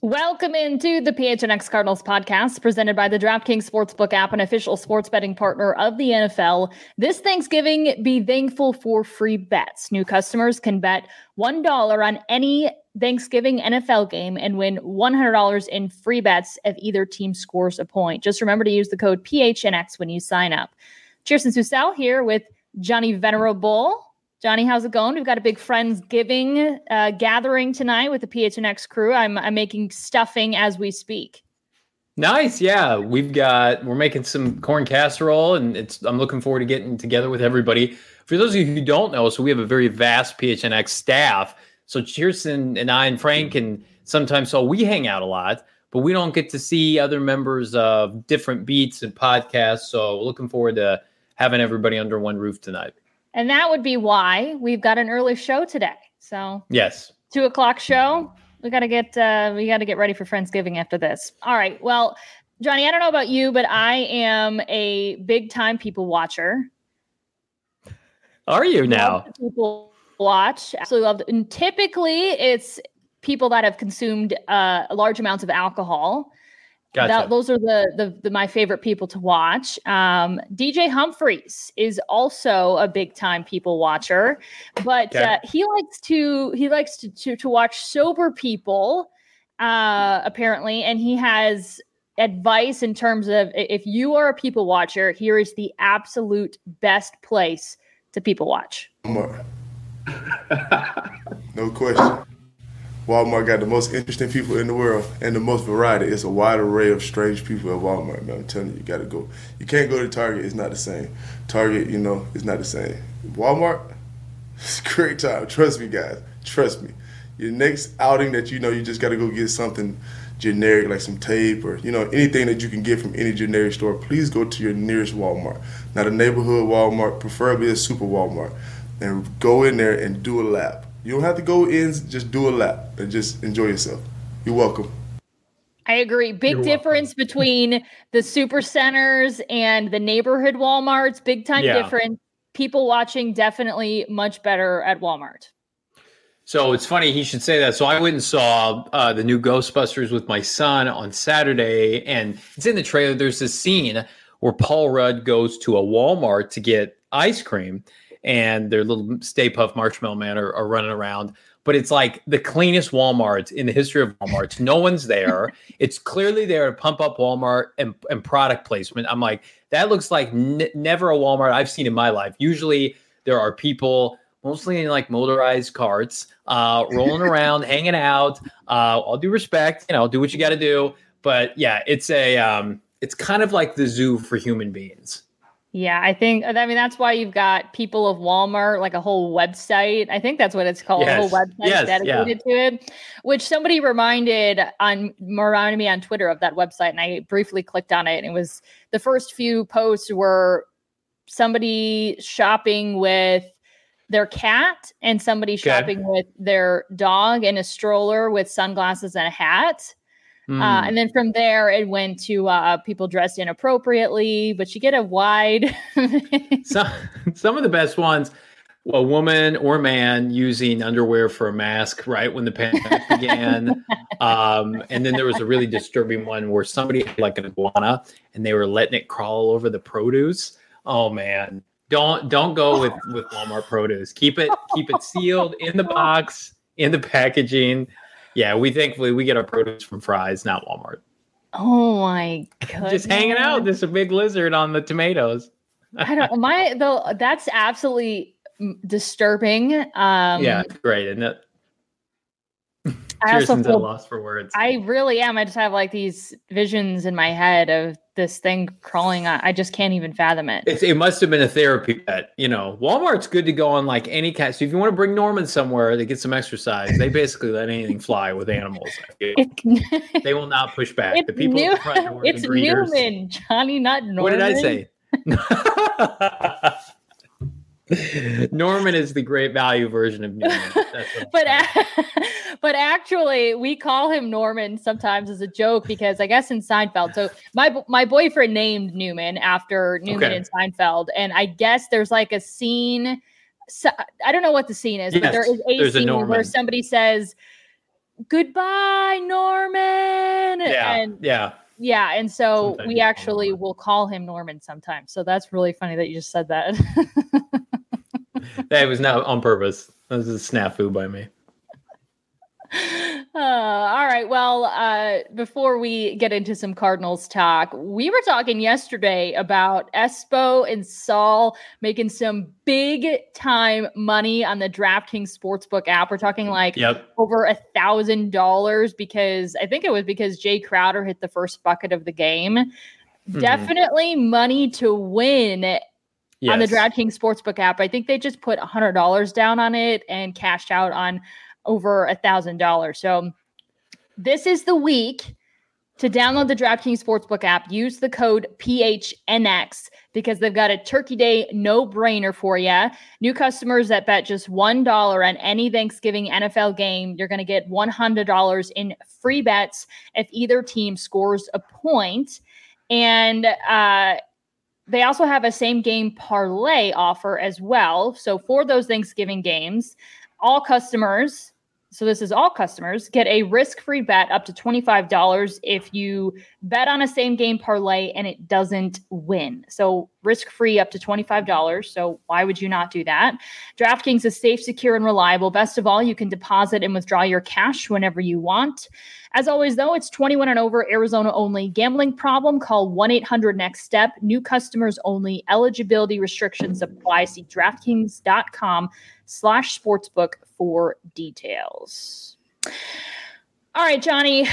Welcome into the PHNX Cardinals podcast presented by the DraftKings Sportsbook app, an official sports betting partner of the NFL. This Thanksgiving, be thankful for free bets. New customers can bet $1 on any Thanksgiving NFL game and win $100 in free bets if either team scores a point. Just remember to use the code PHNX when you sign up. Chierstin Susel here with Johnny Venerable. Johnny, how's it going? We've got a big Friendsgiving uh, gathering tonight with the PHNX crew. I'm, I'm making stuffing as we speak. Nice, yeah. We've got we're making some corn casserole, and it's I'm looking forward to getting together with everybody. For those of you who don't know, so we have a very vast PHNX staff. So Chierstin and I and Frank and sometimes so we hang out a lot, but we don't get to see other members of different beats and podcasts. So looking forward to having everybody under one roof tonight. And that would be why we've got an early show today. So yes, two o'clock show. We got to get uh, we got to get ready for Friendsgiving after this. All right. Well, Johnny, I don't know about you, but I am a big time people watcher. Are you now? People watch. Absolutely love. It. And typically, it's people that have consumed uh, large amounts of alcohol. Gotcha. That, those are the, the, the my favorite people to watch. Um, DJ Humphries is also a big time people watcher, but okay. uh, he likes to he likes to to, to watch sober people uh, apparently, and he has advice in terms of if you are a people watcher, here is the absolute best place to people watch. no question. Walmart got the most interesting people in the world and the most variety. It's a wide array of strange people at Walmart, man. I'm telling you, you got to go. You can't go to Target. It's not the same. Target, you know, it's not the same. Walmart, it's a great time. Trust me, guys. Trust me. Your next outing that you know you just got to go get something generic like some tape or you know anything that you can get from any generic store. Please go to your nearest Walmart, not a neighborhood Walmart, preferably a super Walmart, and go in there and do a lap you don't have to go in, just do a lap and just enjoy yourself. You're welcome. I agree. Big You're difference welcome. between the super centers and the neighborhood Walmarts. Big time yeah. difference. People watching definitely much better at Walmart. So it's funny he should say that. So I went and saw uh, the new Ghostbusters with my son on Saturday, and it's in the trailer. There's this scene where Paul Rudd goes to a Walmart to get ice cream, and their little Stay Puft Marshmallow Man are, are running around. But it's like the cleanest Walmart in the history of Walmart. No one's there. It's clearly there to pump up Walmart and, and product placement. I'm like, that looks like n- never a Walmart I've seen in my life. Usually there are people mostly in like motorized carts, uh, rolling around, hanging out. Uh, all due respect, you know, do what you got to do. But yeah, it's a, um, it's kind of like the zoo for human beings. Yeah, I think I mean that's why you've got people of Walmart, like a whole website. I think that's what it's called, yes. a whole website yes, dedicated yeah. to it. Which somebody reminded on reminded me on Twitter of that website, and I briefly clicked on it. And it was the first few posts were somebody shopping with their cat and somebody okay. shopping with their dog in a stroller with sunglasses and a hat. Mm. Uh, and then from there, it went to uh, people dressed inappropriately, but you get a wide. some, some of the best ones. a woman or man using underwear for a mask right when the pandemic began. Um, and then there was a really disturbing one where somebody had like an iguana and they were letting it crawl over the produce. Oh man, don't don't go with with Walmart produce. Keep it keep it sealed in the box in the packaging. Yeah, we thankfully we get our produce from Fry's, not Walmart. Oh my god! Just hanging out. There's a big lizard on the tomatoes. I don't. My though. That's absolutely disturbing. Um, yeah, great, isn't it? I also feel lost for words. I really am. I just have like these visions in my head of this thing crawling on. I just can't even fathom it. It's, it must have been a therapy pet. You know, Walmart's good to go on like any cat. So if you want to bring Norman somewhere to get some exercise, they basically let anything fly with animals. they will not push back. It's the people New- the it's. Newman, Johnny, not Norman. What did I say? Norman is the great value version of Newman. But a- but actually we call him Norman sometimes as a joke because I guess in Seinfeld. So my my boyfriend named Newman after Newman Okay. in Seinfeld, and I guess there's like a scene. So, I don't know what the scene is, but there is a there's a scene where somebody says goodbye Norman yeah, and yeah. yeah and so Sometimes we you call him actually will call him Norman sometimes so that's really funny that you just said that That was not on purpose. That was a snafu by me. Uh, all right. Well, uh, before we get into some Cardinals talk, we were talking yesterday about Espo and Saul making some big time money on the DraftKings Sportsbook app. We're talking like Yep. over a thousand dollars because I think it was because Jae Crowder hit the first bucket of the game. Mhm. Definitely money to win on the DraftKings Sportsbook app. I think they just put hundred dollars down on it and cashed out on over a thousand dollars. So this is the week to download the DraftKings Sportsbook app. Use the code PHNX because they've got a Turkey Day no brainer for you. New customers that bet just one dollar on any Thanksgiving NFL game, you're going to get one hundred dollars in free bets if either team scores a point. And uh, they also have a same game parlay offer as well. So for those Thanksgiving games, all customers, so this is all customers, get a risk free bet up to $25 if you bet on a same game parlay and it doesn't win. So risk free up to $25. So why would you not do that? DraftKings is safe, secure, and reliable. Best of all, you can deposit and withdraw your cash whenever you want. As always, though, it's 21 and over, Arizona only. Gambling problem? Call 1 800 Next Step. New customers only. Eligibility restrictions apply. See DraftKings.com slash sportsbook for details. All right, Johnny.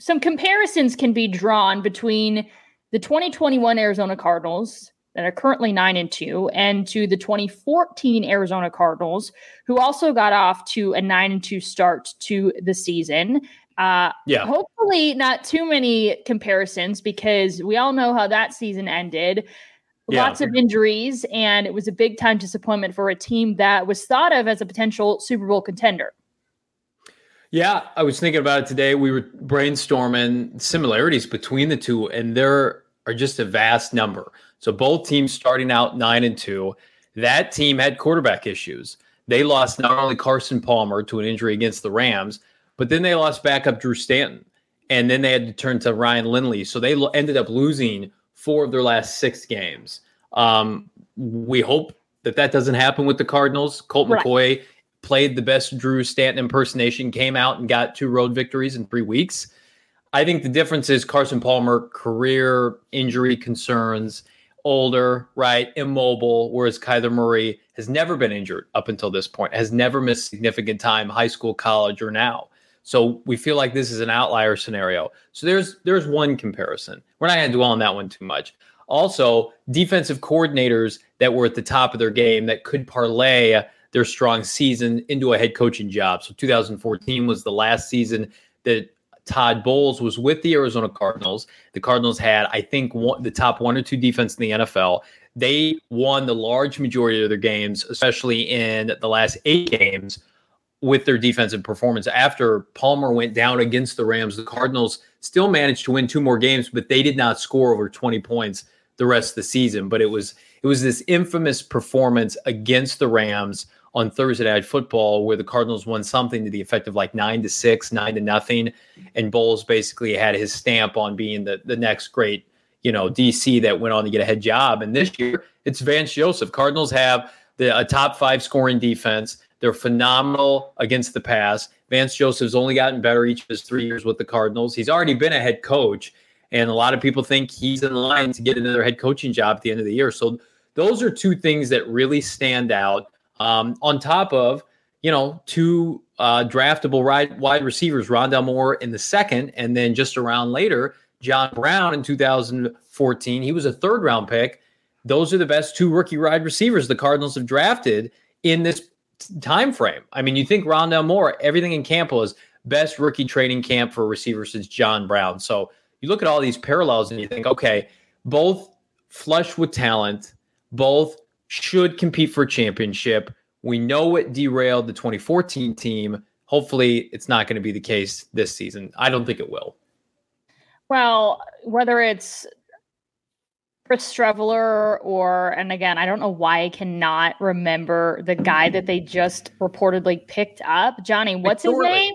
Some comparisons can be drawn between the 2021 Arizona Cardinals that are currently 9 and 2 and to the 2014 Arizona Cardinals who also got off to a 9 and 2 start to the season. Uh, Yeah. hopefully not too many comparisons because we all know how that season ended. Yeah. Lots of injuries, and it was a big time disappointment for a team that was thought of as a potential Super Bowl contender. Yeah, I was thinking about it today. We were brainstorming similarities between the two, and there are just a vast number. So both teams starting out nine and two. That team had quarterback issues. They lost not only Carson Palmer to an injury against the Rams, but then they lost backup Drew Stanton, and then they had to turn to Ryan Lindley. So they ended up losing four of their last six games. Um, we hope that that doesn't happen with the Cardinals. Colt Right. McCoy played the best Drew Stanton impersonation, came out and got two road victories in three weeks. I think the difference is Carson Palmer, career injury concerns, older, right, immobile, whereas Kyler Murray has never been injured up until this point, has never missed significant time, high school, college, or now. So we feel like this is an outlier scenario. So there's there's one comparison. We're not going to dwell on that one too much. Also, defensive coordinators that were at the top of their game that could parlay their strong season into a head coaching job. So 2014 was the last season that Todd Bowles was with the Arizona Cardinals. The Cardinals had, I think, one, the top one or two defense in the NFL. They won the large majority of their games, especially in the last eight games, with their defensive performance. After Palmer went down against the Rams, the Cardinals still managed to win two more games, but they did not score over 20 points the rest of the season. But it was it was this infamous performance against the Rams on Thursday Night Football where the Cardinals won something to the effect of like nine to six, nine to nothing, and Bowles basically had his stamp on being the the next great you know DC that went on to get a head job. And this year it's Vance Joseph. Cardinals have the a top five scoring defense. They're phenomenal against the pass. Vance Joseph's only gotten better each of his three years with the Cardinals. He's already been a head coach, and a lot of people think he's in line to get another head coaching job at the end of the year. So those are two things that really stand out. Um, on top of you know two uh, draftable wide, receivers, Rondale Moore in the second, and then just around later, John Brown in 2014. He was a third round pick. Those are the best two rookie wide receivers the Cardinals have drafted in this time frame. I mean, you think Rondale Moore, everything in camp was best rookie training camp for a receiver since John Brown. So you look at all these parallels and you think, okay, both flush with talent, both should compete for a championship. We know it derailed the 2014 team. Hopefully, it's not going to be the case this season. I don't think it will. Well, whether it's Chris Streveler or, and again, I don't know why I cannot remember the guy that they just reportedly picked up. Johnny, what's McSorley. his name?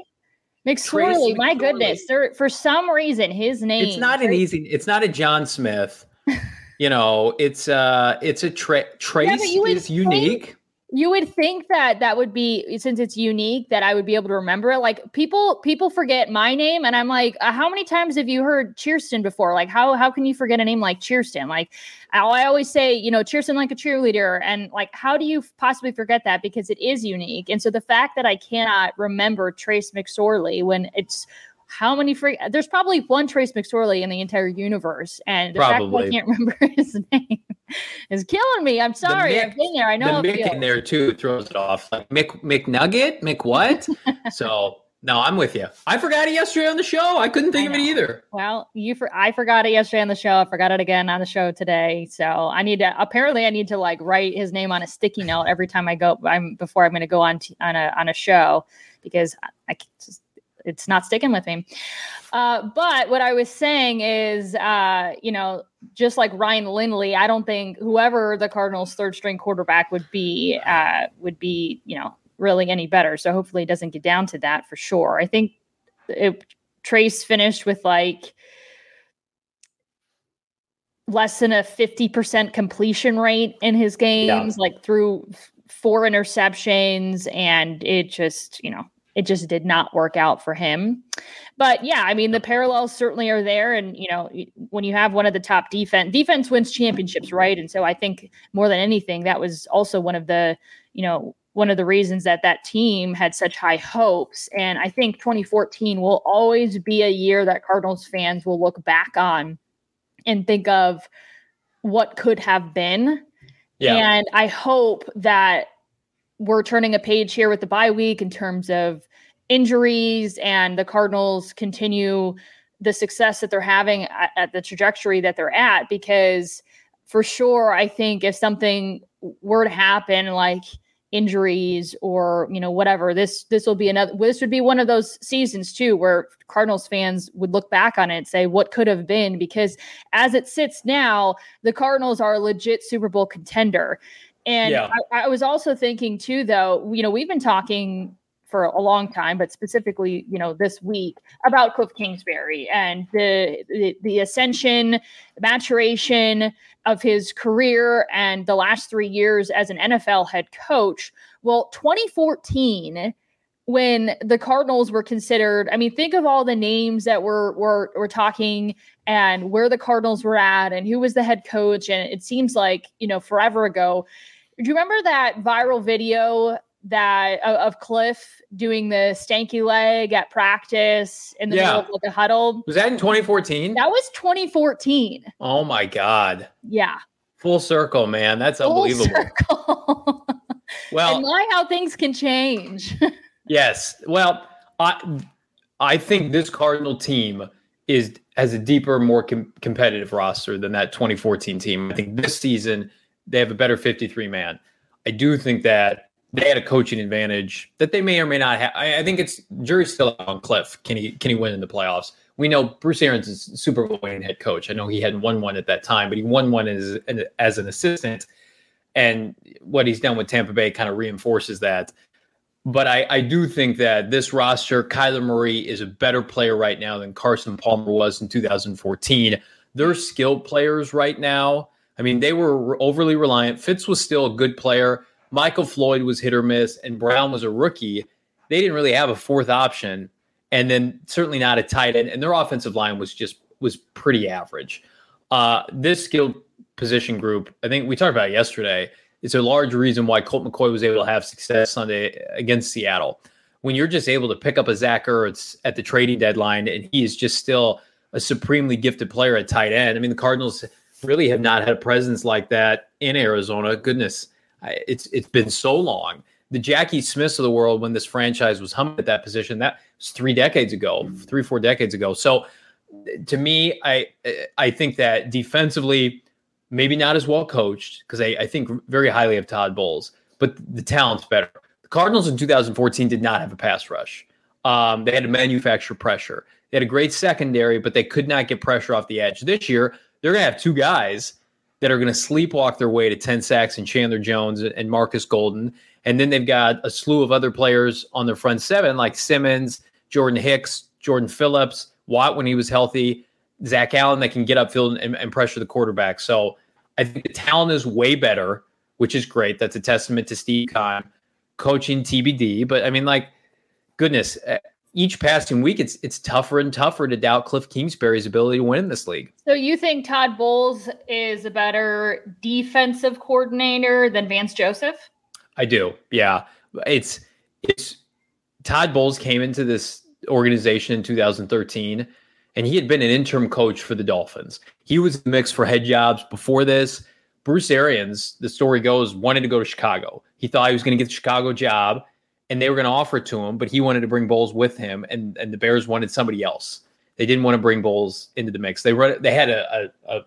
McSorley. My McSorley. goodness. There, for some reason, his name. It's not an easy, it's not a John Smith. you know, it's uh it's a tra- trace yeah, is unique you would think that that would be since it's unique that I would be able to remember it. Like people people forget my name and I'm like, uh, how many times have you heard Chierstin before? Like how how can you forget a name like Chierstin? Like I always say, you know, Chierstin like a cheerleader and like how do you possibly forget that because it is unique. And so the fact that I cannot remember Trace McSorley when it's how many free there's probably one Trace McSorley in the entire universe and the probably. I can't remember his name is killing me. I'm sorry. Mick, I've been there. I know the Mick in there too throws it off. Like Mick McNugget, Mick what? so no, I'm with you. I forgot it yesterday on the show. I couldn't think of it either. Well, you for I forgot it yesterday on the show. I forgot it again on the show today. So I need to apparently I need to like write his name on a sticky note every time I go. I'm before I'm going to go on t- on a on a show because I, I just it's not sticking with me. Uh, but what I was saying is, uh, you know, just like Ryan Lindley, I don't think whoever the Cardinals' third string quarterback would be uh, would be, you know, really any better. So hopefully it doesn't get down to that for sure. I think it, Trace finished with like less than a 50% completion rate in his games, yeah. like through four interceptions. And it just, you know, it just did not work out for him. But yeah, I mean, the parallels certainly are there. And, you know, when you have one of the top defense, defense wins championships, right? And so I think more than anything, that was also one of the, you know, one of the reasons that that team had such high hopes. And I think 2014 will always be a year that Cardinals fans will look back on and think of what could have been. Yeah. And I hope that we're turning a page here with the bye week in terms of injuries and the Cardinals continue the success that they're having at, at, the trajectory that they're at because for sure I think if something were to happen like injuries or you know whatever this this will be another this would be one of those seasons too where Cardinals fans would look back on it and say what could have been? Because as it sits now the Cardinals are a legit Super Bowl contender and yeah. I, I was also thinking too, though, you know, we've been talking for a long time, but specifically, you know, this week about Cliff Kingsbury and the, the the, ascension, the maturation of his career and the last three years as an NFL head coach. Well, 2014, when the Cardinals were considered, I mean, think of all the names that were were were talking and where the Cardinals were at and who was the head coach. And it seems like, you know, forever ago. Do you remember that viral video that of, of Cliff doing the stanky leg at practice in the yeah. middle of like a huddle? Was that in 2014? That was 2014. Oh my god. Yeah. Full circle, man. That's Full unbelievable. well, and my how things can change. yes. Well, I I think this Cardinal team is has a deeper, more com- competitive roster than that 2014 team. I think this season they have a better 53 man. I do think that they had a coaching advantage that they may or may not have. I, I think it's jury's still on Cliff. Can he can he win in the playoffs? we know Bruce Arians is Super Bowl winning head coach. I know he hadn't won one at that time, but he won one as an, as an assistant. And what he's done with Tampa Bay kind of reinforces that. But I, I do think that this roster, Kyler Murray is a better player right now than Carson Palmer was in 2014. They're skilled players right now. I mean, they were overly reliant. Fitz was still a good player. Michael Floyd was hit or miss, and Brown was a rookie. They didn't really have a fourth option, and then certainly not a tight end. And their offensive line was just was pretty average. Uh, this skilled position group, I think we talked about yesterday. It's a large reason why Colt McCoy was able to have success Sunday against Seattle. When you're just able to pick up a Zach Ertz at the trading deadline, and he is just still a supremely gifted player at tight end. I mean, the Cardinals really have not had a presence like that in Arizona. Goodness, it's it's been so long. The Jackie Smiths of the world, when this franchise was humming at that position, that was three decades ago, three four decades ago. So, to me, I I think that defensively, maybe not as well coached because I, I think very highly of Todd Bowles, but the talent's better. The Cardinals in 2014 did not have a pass rush. Um, they had to manufacture pressure. They had a great secondary, but they could not get pressure off the edge. This year, they're going to have two guys that are going to sleepwalk their way to 10 sacks and Chandler Jones and Markus Golden. And then they've got a slew of other players on their front seven, like Simmons, Jordan Hicks, Jordan Phillips, Watt when he was healthy, Zach Allen that can get upfield and, and pressure the quarterback. So I think the talent is way better, which is great. That's a testament to Steve Keim, coaching TBD. But I mean, like, goodness, each passing week, it's it's tougher and tougher to doubt Cliff Kingsbury's ability to win in this league. So you think Todd Bowles is a better defensive coordinator than Vance Joseph? I do. Yeah, it's it's Todd Bowles came into this organization in 2013, and he had been an interim coach for the Dolphins. He was mixed for head jobs before this. Bruce Arians, the story goes, wanted to go to Chicago. He thought he was going to get the Chicago job and they were going to offer it to him, but he wanted to bring Bowles with him, and and the Bears wanted somebody else. They didn't want to bring Bowles into the mix. They run. They had a, a, a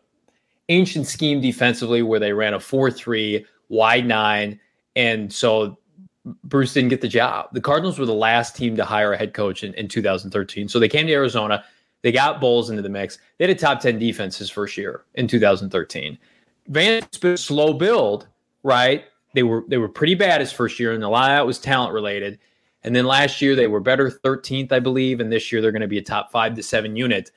ancient scheme defensively where they ran a four three wide nine, and so Bruce didn't get the job. The Cardinals were the last team to hire a head coach in, in 2013, so they came to Arizona. They got Bowles into the mix. They had a top 10 defense his first year in 2013. Vance, Van slow build, right? They were they were pretty bad his first year, and a lot of that was talent related. And then last year they were better 13th, I believe, and this year they're going to be a top five to seven unit.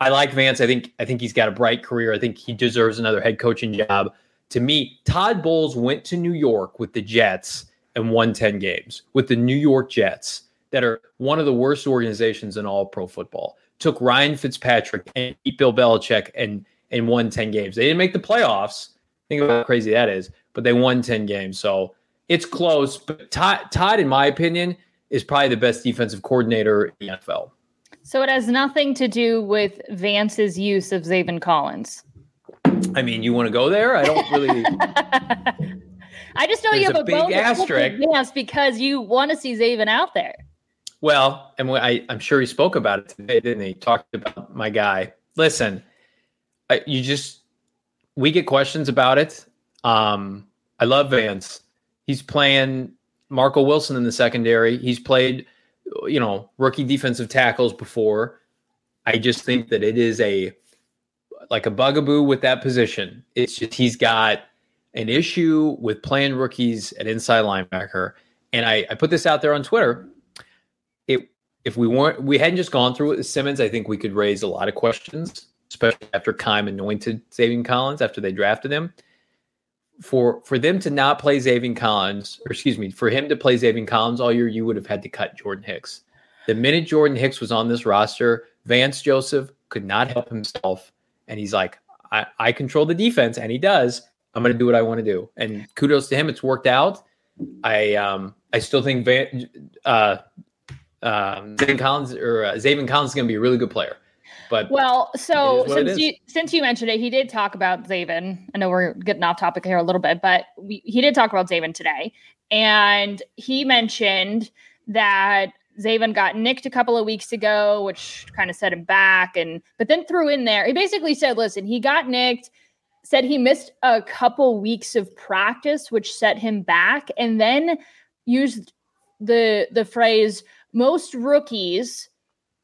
I like Vance. I think I think he's got a bright career. I think he deserves another head coaching job. To me, Todd Bowles went to New York with the Jets and won 10 games with the New York Jets, that are one of the worst organizations in all pro football. Took Ryan Fitzpatrick and Bill Belichick and and won 10 games. They didn't make the playoffs. Think about how crazy that is but they won 10 games. So it's close. But Todd, Todd, in my opinion, is probably the best defensive coordinator in the NFL. So it has nothing to do with Vance's use of Zaven Collins. I mean, you want to go there? I don't really. I just know There's you have a, a big asterisk Vance because you want to see Zaven out there. Well, and I, I'm sure he spoke about it today, didn't he? Talked about my guy. Listen, you just we get questions about it. Um, I love Vance. He's playing Marco Wilson in the secondary. He's played, you know, rookie defensive tackles before. I just think that it is a like a bugaboo with that position. It's just he's got an issue with playing rookies at inside linebacker. And I, I put this out there on Twitter. It if we weren't we hadn't just gone through it with Simmons, I think we could raise a lot of questions, especially after Keim anointed Zaven Collins after they drafted him for for them to not play Zaven Collins, or excuse me, for him to play Zaven Collins all year, you would have had to cut Jordan Hicks. The minute Jordan Hicks was on this roster, Vance Joseph could not help himself, and he's like, I, I control the defense, and he does. I'm going to do what I want to do, and kudos to him. It's worked out. I um I still think Van uh um Collins or uh, Zaven Collins is going to be a really good player. But well, so since you since you mentioned it, he did talk about Zaven. I know we're getting off topic here a little bit, but we, he did talk about Zaven today, and he mentioned that Zaven got nicked a couple of weeks ago, which kind of set him back, and but then threw in there. He basically said, "Listen, he got nicked." Said he missed a couple weeks of practice, which set him back, and then used the the phrase most rookies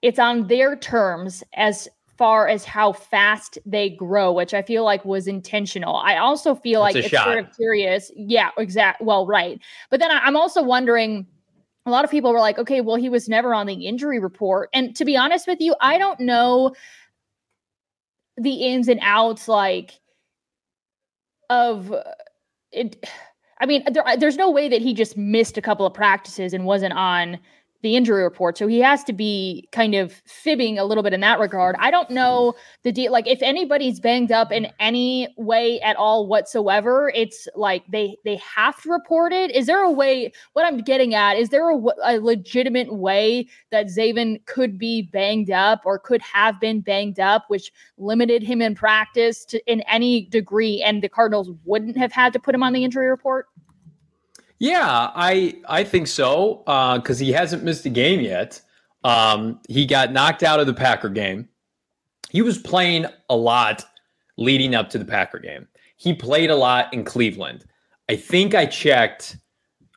it's on their terms as far as how fast they grow, which I feel like was intentional. I also feel That's like it's shot. sort of curious. Yeah, exact. Well, right. But then I'm also wondering a lot of people were like, okay, well, he was never on the injury report. And to be honest with you, I don't know the ins and outs like of it. I mean, there, there's no way that he just missed a couple of practices and wasn't on the injury report. So he has to be kind of fibbing a little bit in that regard. I don't know the deal. Like if anybody's banged up in any way at all whatsoever, it's like they they have to report it. Is there a way? What I'm getting at is there a, a legitimate way that Zaven could be banged up or could have been banged up, which limited him in practice to in any degree, and the Cardinals wouldn't have had to put him on the injury report? Yeah, I I think so because uh, he hasn't missed a game yet. Um, he got knocked out of the Packer game. He was playing a lot leading up to the Packer game. He played a lot in Cleveland. I think I checked.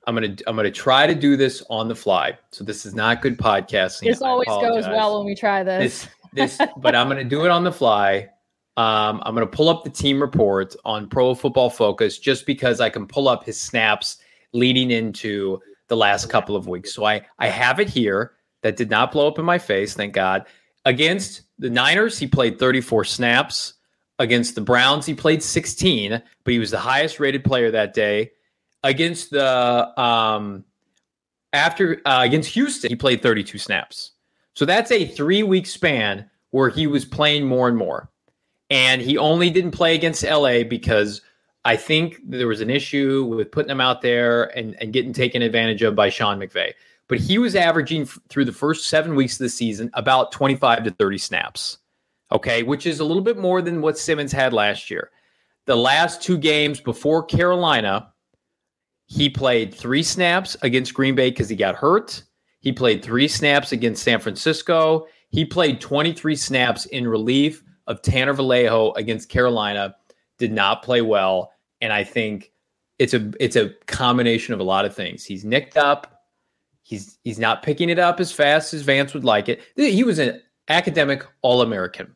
I'm gonna I'm gonna try to do this on the fly. So this is not good podcasting. This always goes well when we try this. This, this but I'm gonna do it on the fly. Um, I'm gonna pull up the team report on Pro Football Focus just because I can pull up his snaps leading into the last couple of weeks. So I I have it here. That did not blow up in my face, thank God. Against the Niners, he played 34 snaps. Against the Browns, he played 16, but he was the highest rated player that day. Against the um after uh, against Houston, he played 32 snaps. So that's a three week span where he was playing more and more. And he only didn't play against LA because I think there was an issue with putting him out there and, and getting taken advantage of by Sean McVay. But he was averaging f- through the first seven weeks of the season about 25 to 30 snaps, okay, which is a little bit more than what Simmons had last year. The last two games before Carolina, he played three snaps against Green Bay because he got hurt. He played three snaps against San Francisco. He played 23 snaps in relief of Tanner Vallejo against Carolina. Did not play well and I think it's a it's a combination of a lot of things. He's nicked up. He's he's not picking it up as fast as Vance would like it. He was an academic All American,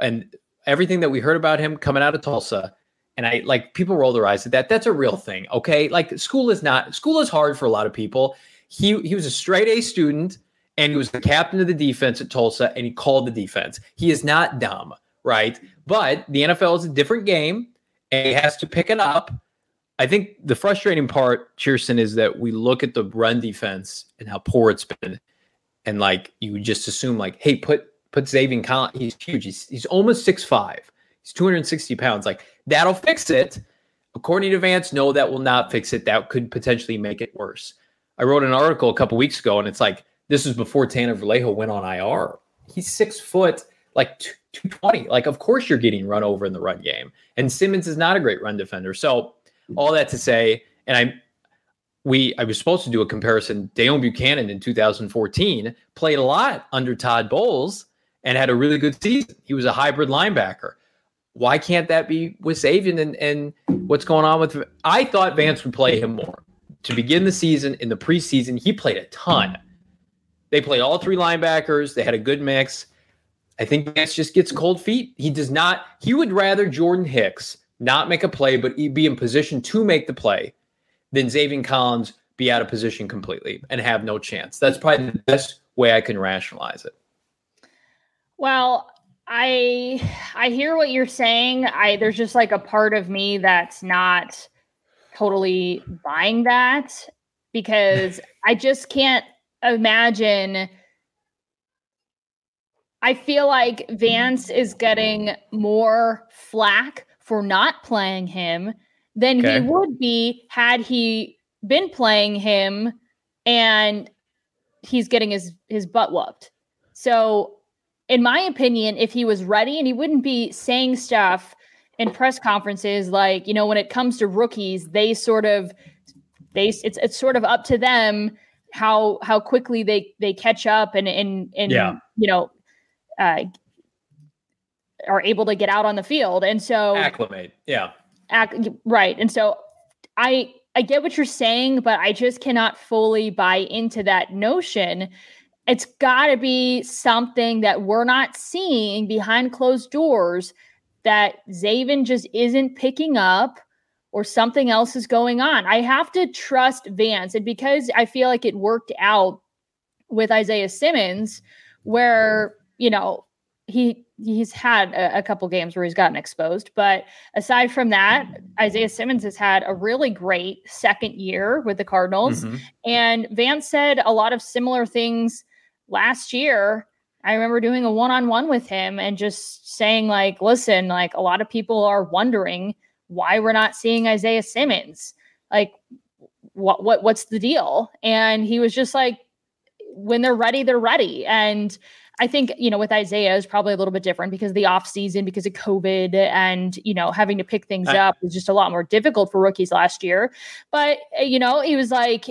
and everything that we heard about him coming out of Tulsa, and I like people roll their eyes at that. That's a real thing. Okay, like school is not school is hard for a lot of people. He he was a straight A student, and he was the captain of the defense at Tulsa, and he called the defense. He is not dumb, right? But the NFL is a different game and he has to pick it up. I think the frustrating part, Chierstin, is that we look at the run defense and how poor it's been, and like you just assume like, hey, put put Zaven Collins. He's huge. He's he's almost six five. He's two hundred and sixty pounds. Like that'll fix it. According to Vance, no, that will not fix it. That could potentially make it worse. I wrote an article a couple weeks ago, and it's like this is before Tanner Vallejo went on IR. He's six foot, like 220. Like, of course, you're getting run over in the run game. And Simmons is not a great run defender. So, all that to say, and I, we, I was supposed to do a comparison. Deone Bucannon in 2014 played a lot under Todd Bowles and had a really good season. He was a hybrid linebacker. Why can't that be with Zaven and, and what's going on with? I thought Vance would play him more to begin the season. In the preseason, he played a ton. They played all three linebackers. They had a good mix. I think Vance just gets cold feet. He does not, he would rather Jordan Hicks not make a play, but be in position to make the play than Zaven Collins be out of position completely and have no chance. That's probably the best way I can rationalize it. Well, I I hear what you're saying. I there's just like a part of me that's not totally buying that because I just can't imagine I feel like Vance is getting more flack for not playing him than okay. he would be had he been playing him and he's getting his his butt whooped. So in my opinion, if he was ready and he wouldn't be saying stuff in press conferences like, you know, when it comes to rookies, they sort of they it's it's sort of up to them how how quickly they they catch up and and and yeah. you know uh, are able to get out on the field. And so acclimate. Yeah. Ac- right. And so I I get what you're saying, but I just cannot fully buy into that notion. it's got to be something that we're not seeing behind closed doors that Zaven just isn't picking up or something else is going on. I have to trust Vance. And because I feel like it worked out with Isaiah Simmons, where, you know, he he's had a, a, couple games where he's gotten exposed. But aside from that, Isaiah Simmons has had a really great second year with the Cardinals. Mm-hmm. And Vance said a lot of similar things last year. I remember doing a one on one with him and just saying, like, listen, like a lot of people are wondering why we're not seeing Isaiah Simmons. Like, what what what's the deal? And he was just like, when they're ready, they're ready. And I think, you know, with Isaiah is probably a little bit different because the off season, because of COVID and, you know, having to pick things I, up was just a lot more difficult for rookies last year. But, eh, you know, he was like,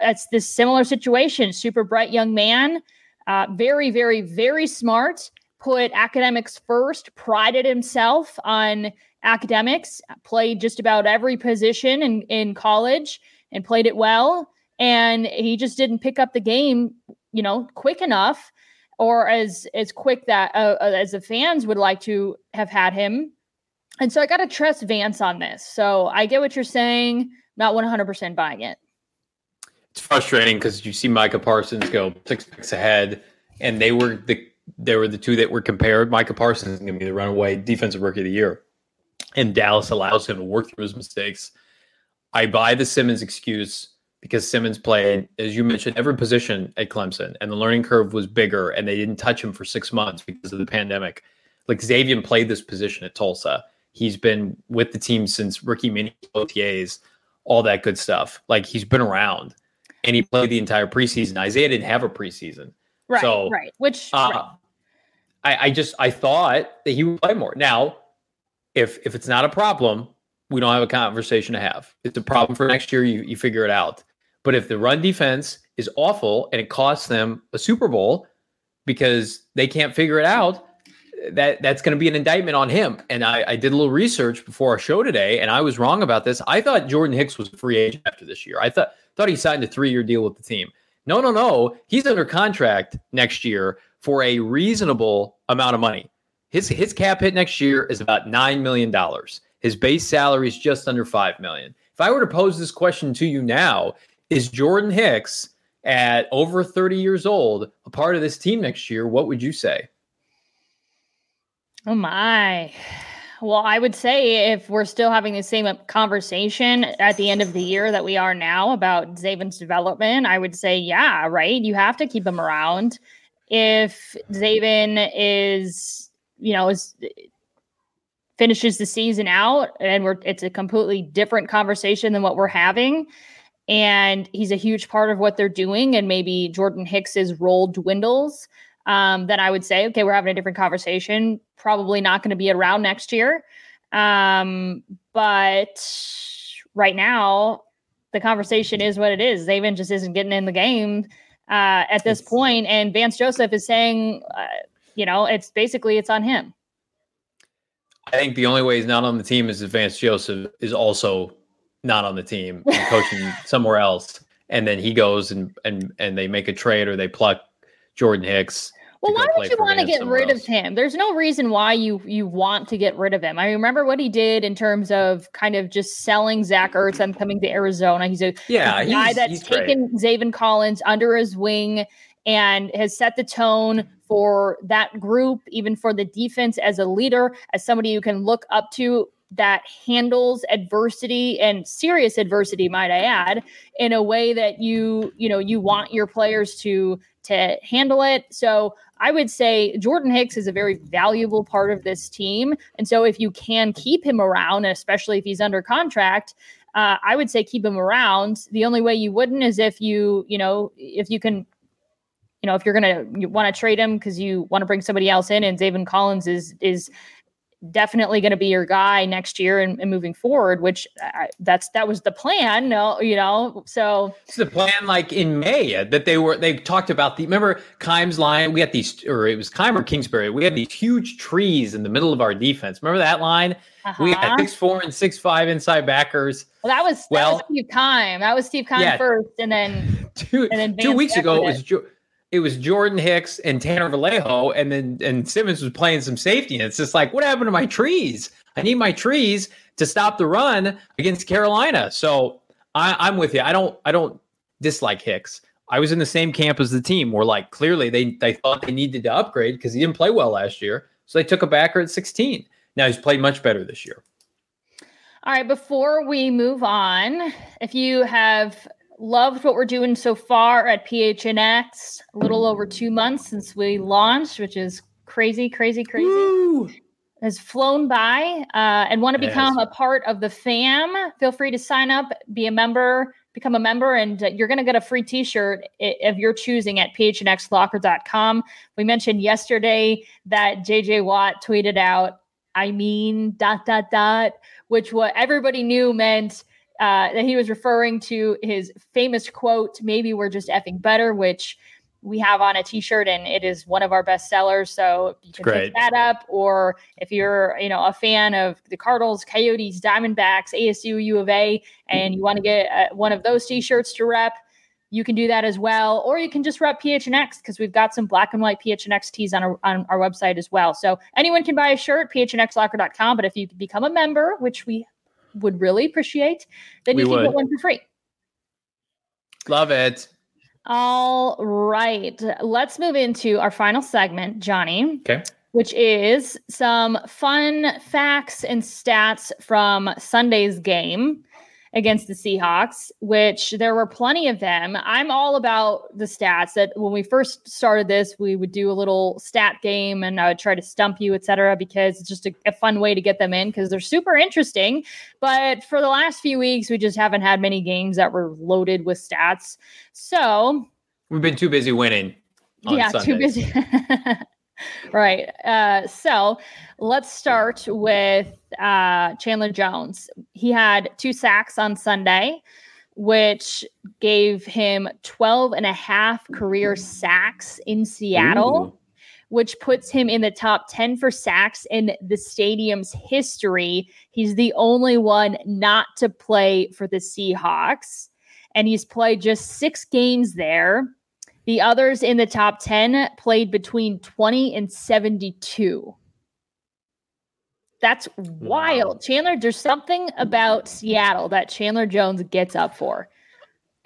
it's this similar situation, super bright young man, uh, very, very, very smart, put academics first, prided himself on academics, played just about every position in, in college and played it well. And he just didn't pick up the game, you know, quick enough or as as quick that uh, uh, as the fans would like to have had him. And so I got to trust Vance on this. So I get what you're saying, not 100% buying it. It's frustrating because you see Micah Parsons go six picks ahead, and they were the they were the two that were compared. Micah Parsons is going to be the runaway defensive rookie of the year, and Dallas allows him to work through his mistakes. I buy the Simmons excuse because Simmons played, as you mentioned, every position at Clemson, and the learning curve was bigger, and they didn't touch him for six months because of the pandemic. Like Zaven played this position at Tulsa. He's been with the team since rookie mini OTAs, all that good stuff. Like he's been around, and he played the entire preseason. Isaiah didn't have a preseason, right? So, right. Which uh, right. I, I just I thought that he would play more. Now, if if it's not a problem, we don't have a conversation to have. It's a problem for next year. You you figure it out. But if the run defense is awful and it costs them a Super Bowl because they can't figure it out, that that's going to be an indictment on him. And I, I, did a little research before our show today, and I was wrong about this. I thought Jordan Hicks was a free agent after this year. I thought thought he signed a three year deal with the team. No, no, no. He's under contract next year for a reasonable amount of money. His his cap hit next year is about nine million dollars. His base salary is just under five million. If I were to pose this question to you now, is Jordan Hicks at over 30 years old a part of this team next year? What would you say? Oh my. Well, I would say if we're still having the same conversation at the end of the year that we are now about Zaven's development, I would say, yeah, right. You have to keep him around. If Zaven is, you know, is finishes the season out and we're it's a completely different conversation than what we're having. And he's a huge part of what they're doing and maybe jordan hicks's role dwindles. Um, then i would say okay we're having a different conversation probably not going to be around next year. Um, but right now the conversation is what it is. Zaven just isn't getting in the game uh, at this point, and vance joseph is saying uh, you know it's basically it's on him I think the only way he's not on the team is if Vance Joseph is also not on the team and coaching somewhere else, and then he goes and and and they make a trade or they pluck Jordan Hicks. Well, why would you want to get rid else. of him? There's no reason why you you want to get rid of him. I remember what he did in terms of kind of just selling Zach Ertz and coming to Arizona. He's a, yeah, a guy that's taken great. Zaven Collins under his wing and has set the tone for that group, even for the defense as a leader, as somebody you can look up to that handles adversity and serious adversity might i add in a way that you you know you want your players to to handle it. So i would say jordan hicks is a very valuable part of this team. And so if you can keep him around especially if he's under contract uh, i would say keep him around. The only way you wouldn't is if you you know if you can you know, if you're going to want to trade him because you want to bring somebody else in, and Zaven Collins is is definitely going to be your guy next year and, and moving forward. Which I, that's that was the plan. No, you know, so it's the plan. Like in May, uh, that they were they talked about the remember Keim's line. We had these, or it was Keim or Kingsbury. We had these huge trees in the middle of our defense. Remember that line? Uh-huh. We had six four and six five inside backers. Well, that was well that was Steve Keim. That was Steve Keim yeah, first, and then two and then two weeks ago it was. Jo- it was Jordan Hicks and Tanner Vallejo, and then and Simmons was playing some safety. And it's just like, what happened to my trees? I need my trees to stop the run against Carolina. So I, I'm with you. I don't I don't dislike Hicks. I was in the same camp as the team where like clearly they they thought they needed to upgrade because he didn't play well last year. So they took a backer at 16. Now he's played much better this year. All right, before we move on, if you have loved what we're doing so far at PHNX, a little over two months since we launched, which is crazy, crazy, crazy. Woo! Has flown by uh, and want to become a part of the fam, feel free to sign up, be a member, become a member, and uh, you're going to get a free t shirt if you're choosing at phnxlocker.com. We mentioned yesterday that JJ Watt tweeted out, I mean, dot, dot, dot, which what everybody knew meant uh, that he was referring to his famous quote, maybe we're just effing better, which we have on a t-shirt and it is one of our best sellers. So you can pick that up. Or if you're, you know, a fan of the Cardinals, Coyotes, Diamondbacks, ASU, U of A, and you want to get uh, one of those t-shirts to rep, you can do that as well. Or you can just rep PHNX because we've got some black and white PHNX tees on our, on our website as well. So anyone can buy a shirt, phnxlocker.com. But if you become a member, which we would really appreciate, then we you can would. get one for free. Love it. All right. Let's move into our final segment, Johnny. Okay. Which is some fun facts and stats from Sunday's game against the Seahawks, which there were plenty of them. I'm all about the stats that when we first started this, we would do a little stat game and I would try to stump you, etc., because it's just a, a, fun way to get them in because they're super interesting. But for the last few weeks, we just haven't had many games that were loaded with stats. So we've been too busy winning. yeah, Sundays. too busy. right. Uh, so let's start with uh, Chandler Jones. He had two sacks on Sunday, which gave him 12 and a half career sacks in Seattle. Ooh. Which puts him in the top 10 for sacks in the stadium's history. He's the only one not to play for the Seahawks. And he's played just six games there. The others in the top 10 played between 20 and 72. That's wild. Wow. Chandler, there's something about Seattle that Chandler Jones gets up for.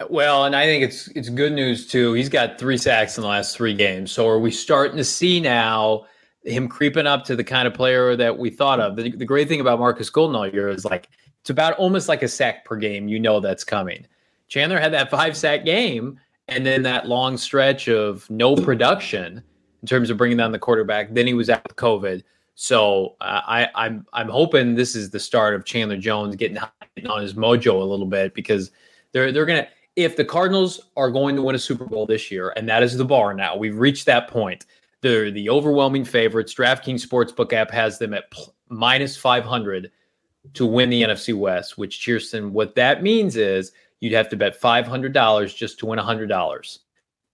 Well, and I think it's it's good news too. He's got three sacks in the last three games. So are we starting to see now him creeping up to the kind of player that we thought of? The, the great thing about Markus Golden all year is like it's about almost like a sack per game. You know that's coming. Chandler had that five sack game, and then that long stretch of no production in terms of bringing down the quarterback. Then he was out with COVID. So uh, I, I'm I'm hoping this is the start of Chandler Jones getting on his mojo a little bit because they're they're gonna if the Cardinals are going to win a Super Bowl this year, and that is the bar now, we've reached that point. They're the overwhelming favorites. DraftKings Sportsbook app has them at minus 500 to win the NFC West, which Chierstin, what that means is you'd have to bet $500 just to win $100.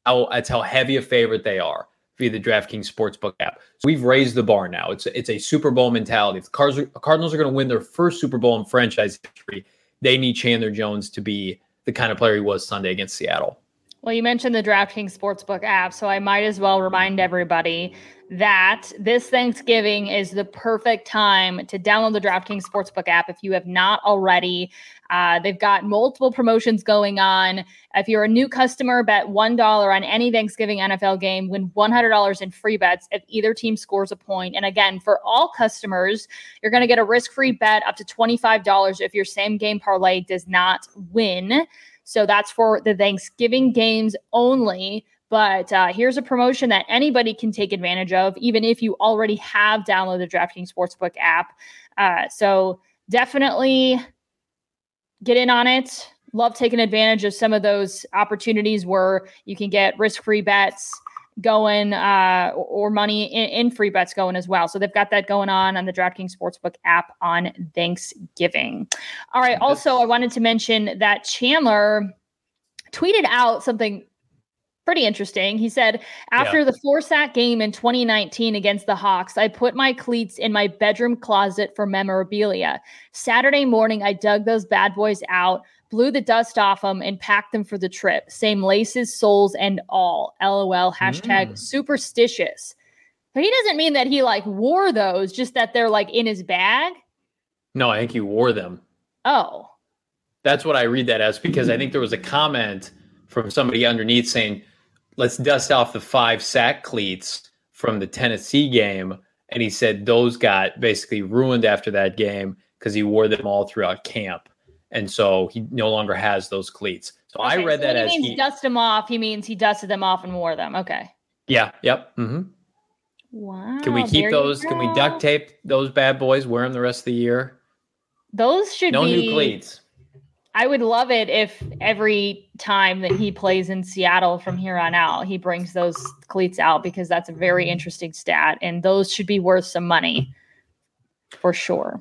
How, that's how heavy a favorite they are via the DraftKings Sportsbook app. So we've raised the bar now. It's a, it's a Super Bowl mentality. If the Cardinals are going to win their first Super Bowl in franchise history, they need Chandler Jones to be the kind of player he was Sunday against Seattle. Well, you mentioned the DraftKings Sportsbook app, so I might as well remind everybody that this Thanksgiving is the perfect time to download the DraftKings Sportsbook app if you have not already. Uh, they've got multiple promotions going on. If you're a new customer, bet $1 on any Thanksgiving NFL game, win $100 in free bets if either team scores a point. And again, for all customers, you're going to get a risk free bet up to $25 if your same game parlay does not win. So that's for the Thanksgiving games only. But uh, here's a promotion that anybody can take advantage of, even if you already have downloaded the DraftKings Sportsbook app. Uh, so definitely get in on it. Love taking advantage of some of those opportunities where you can get risk free bets going uh, or money in, in, free bets going as well. So they've got that going on on the DraftKings Sportsbook app on Thanksgiving. All right. Also, I wanted to mention that Chandler tweeted out something pretty interesting. He said, after yeah. the four sack game in 2019 against the Hawks, I put my cleats in my bedroom closet for memorabilia. Saturday morning, I dug those bad boys out blew the dust off them and packed them for the trip. Same laces, soles, and all. LOL. Hashtag mm. superstitious. But he doesn't mean that he like wore those, just that they're like in his bag. No, I think he wore them. Oh. That's what I read that as because I think there was a comment from somebody underneath saying, let's dust off the five sack cleats from the Tennessee game. And he said those got basically ruined after that game because he wore them all throughout camp. And so he no longer has those cleats. So okay, I read so that as he dust them off. He means he dusted them off and wore them. Okay. Yeah. Yep. Mm-hmm. Wow. Can we keep those? Can we duct tape those bad boys? Wear them the rest of the year. Those should be no be new cleats. I would love it if every time that he plays in Seattle from here on out, he brings those cleats out because that's a very interesting stat, and those should be worth some money for sure.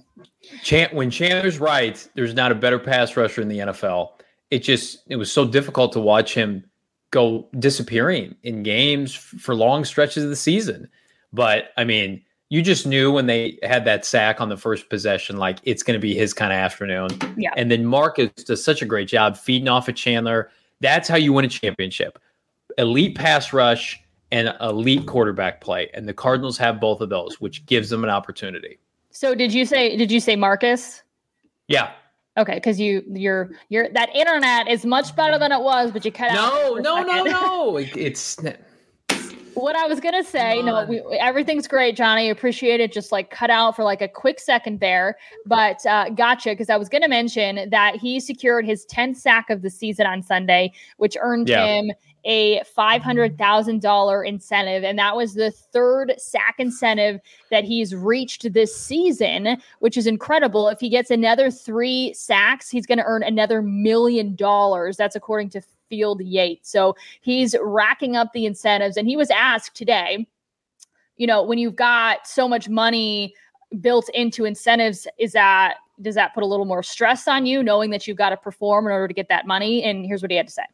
Chant, when Chandler's right, there's not a better pass rusher in the NFL. It just it was so difficult to watch him go disappearing in games for long stretches of the season. But I mean, you just knew when they had that sack on the first possession, like it's going to be his kind of afternoon. Yeah. And then Markus does such a great job feeding off of Chandler. That's how you win a championship. Elite pass rush and elite quarterback play. And the Cardinals have both of those, which gives them an opportunity. So did you say did you say Markus? Yeah. Okay, because you you're you're that internet is much better than it was, but you cut no, out. No, no, no, no. it's what I was gonna say, no, we, everything's great, Johnny. Appreciate it. Just like cut out for like a quick second there, but uh, gotcha. Because I was gonna mention that he secured his 10th sack of the season on Sunday, which earned yeah. him a $500,000 incentive. And that was the third sack incentive that he's reached this season, which is incredible. If he gets another three sacks, he's going to earn another million dollars. That's according to Field Yates. So he's racking up the incentives. And he was asked today, you know, when you've got so much money built into incentives, is that does that put a little more stress on you knowing that you've got to perform in order to get that money? And here's what he had to say.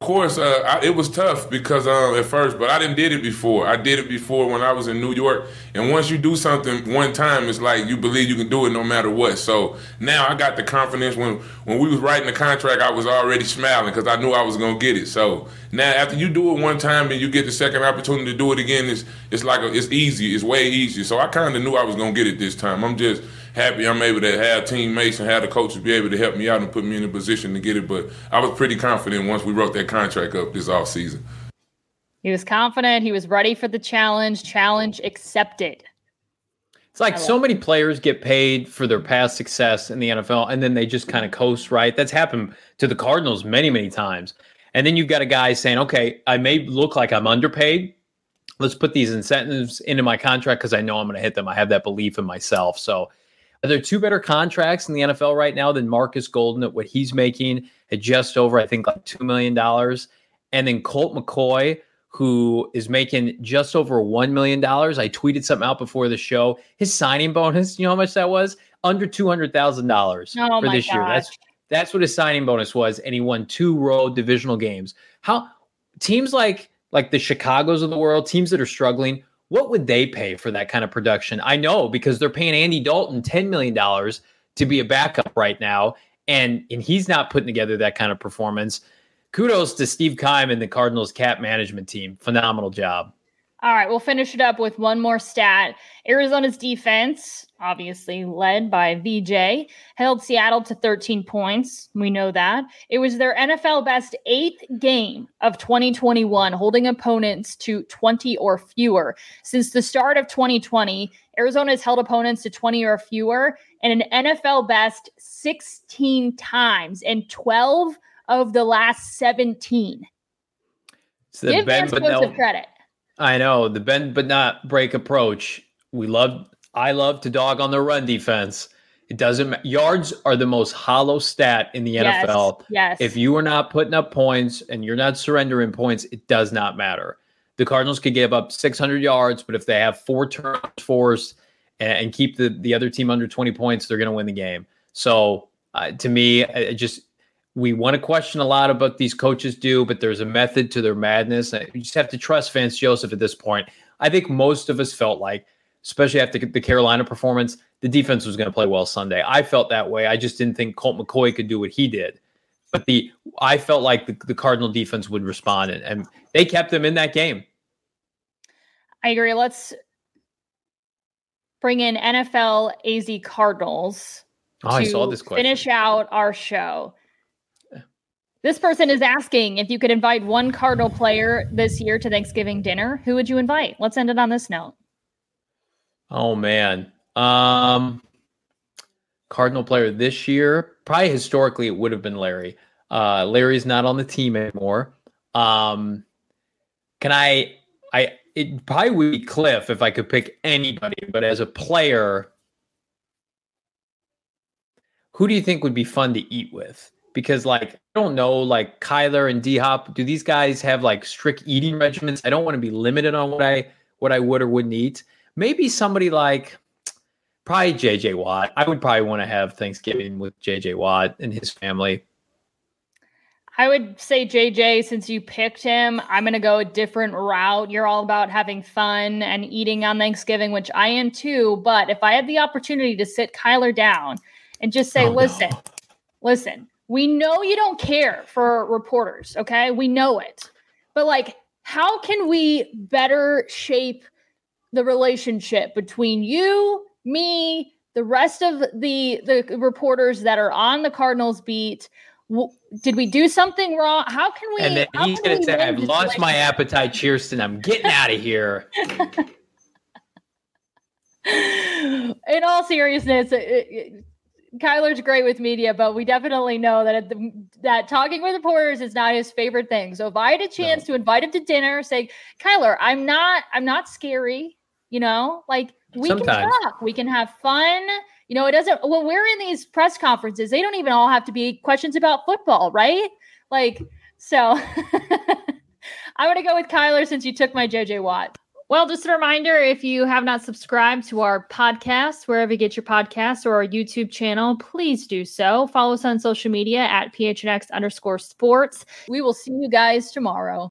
Of course, uh, I, it was tough because uh, at first, but I didn't did it before. I did it before when I was in New York, and once you do something one time, it's like you believe you can do it no matter what. So now I got the confidence. When when we was writing the contract, I was already smiling because I knew I was gonna get it. So now after you do it one time and you get the second opportunity to do it again, it's it's like a, it's easy. It's way easier. So I kind of knew I was gonna get it this time. I'm just happy I'm able to have teammates and have the coaches be able to help me out and put me in a position to get it. But I was pretty confident once we wrote that contract up this off season. He was confident. He was ready for the challenge. Challenge accepted. It's like so many players get paid for their past success in the NFL and then they just kind of coast, right? That's happened to the Cardinals many, many times. And then you've got a guy saying, okay, I may look like I'm underpaid. Let's put these incentives into my contract because I know I'm going to hit them. I have that belief in myself. So are there two better contracts in the NFL right now than Markus Golden at what he's making at just over, I think, like $2 million? And then Colt McCoy, who is making just over $1 million. I tweeted something out before the show. His signing bonus, you know how much that was? Under $200,000 oh for this gosh. year. That's that's what his signing bonus was. And he won two road divisional games. How teams like like the Chicago's of the world, teams that are struggling, what would they pay for that kind of production? I know because they're paying Andy Dalton $10 million to be a backup right now. And, and he's not putting together that kind of performance. Kudos to Steve Keim and the Cardinals cap management team. Phenomenal job. All right, we'll finish it up with one more stat. Arizona's defense, obviously led by VJ, held Seattle to 13 points. We know that. It was their NFL best eighth game of 2021, holding opponents to 20 or fewer. Since the start of 2020, Arizona has held opponents to 20 or fewer and an NFL best 16 times and 12 of the last 17. So Give Ben Vance credit. I know the bend but not break approach. We love. I love to dog on the run defense. It doesn't yards are the most hollow stat in the yes, NFL. Yes. If you are not putting up points and you're not surrendering points, it does not matter. The Cardinals could give up 600 yards, but if they have four turns forced and, and keep the the other team under 20 points, they're going to win the game. So uh, to me, just we want to question a lot about these coaches do, but there's a method to their madness. You just have to trust Vance Joseph at this point. I think most of us felt like, especially after the Carolina performance, the defense was going to play well Sunday. I felt that way. I just didn't think Colt McCoy could do what he did. but the I felt like the, the Cardinal defense would respond, and, and they kept them in that game. I agree. Let's bring in NFL AZ Cardinals. Oh, I saw this question. Finish out our show. This person is asking if you could invite one Cardinal player this year to Thanksgiving dinner. Who would you invite? Let's end it on this note. Oh man, um, Cardinal player this year, probably historically it would have been Larry. Uh, Larry's not on the team anymore. Um, can I? I it probably would be Cliff if I could pick anybody, but as a player, who do you think would be fun to eat with? Because like I don't know, like Kyler and D Hop, do these guys have like strict eating regimens? I don't want to be limited on what I what I would or wouldn't eat. Maybe somebody like probably JJ Watt. I would probably want to have Thanksgiving with JJ Watt and his family. I would say JJ, since you picked him, I'm going to go a different route. You're all about having fun and eating on Thanksgiving, which I am too. But if I had the opportunity to sit Kyler down and just say, oh, listen, no. listen, we know you don't care for reporters. Okay. We know it. But like, how can we better shape the relationship between you, me, the rest of the the reporters that are on the Cardinals beat? did we do something wrong? How can we? And then he's to say, "I've lost my appetite, Chierstin. I'm getting out of here." In all seriousness, it, it, Kyler's great with media, but we definitely know that the, that talking with reporters is not his favorite thing. So if I had a chance no. to invite him to dinner, say, "Kyler, I'm not, I'm not scary," you know, like we Sometimes. can talk, we can have fun you know, it doesn't, when we're in these press conferences, they don't even all have to be questions about football, right? Like, so I'm going to go with Kyler since you took my JJ Watt. Well, just a reminder if you have not subscribed to our podcast, wherever you get your podcasts or our YouTube channel, please do so. Follow us on social media at PHNX underscore sports. We will see you guys tomorrow.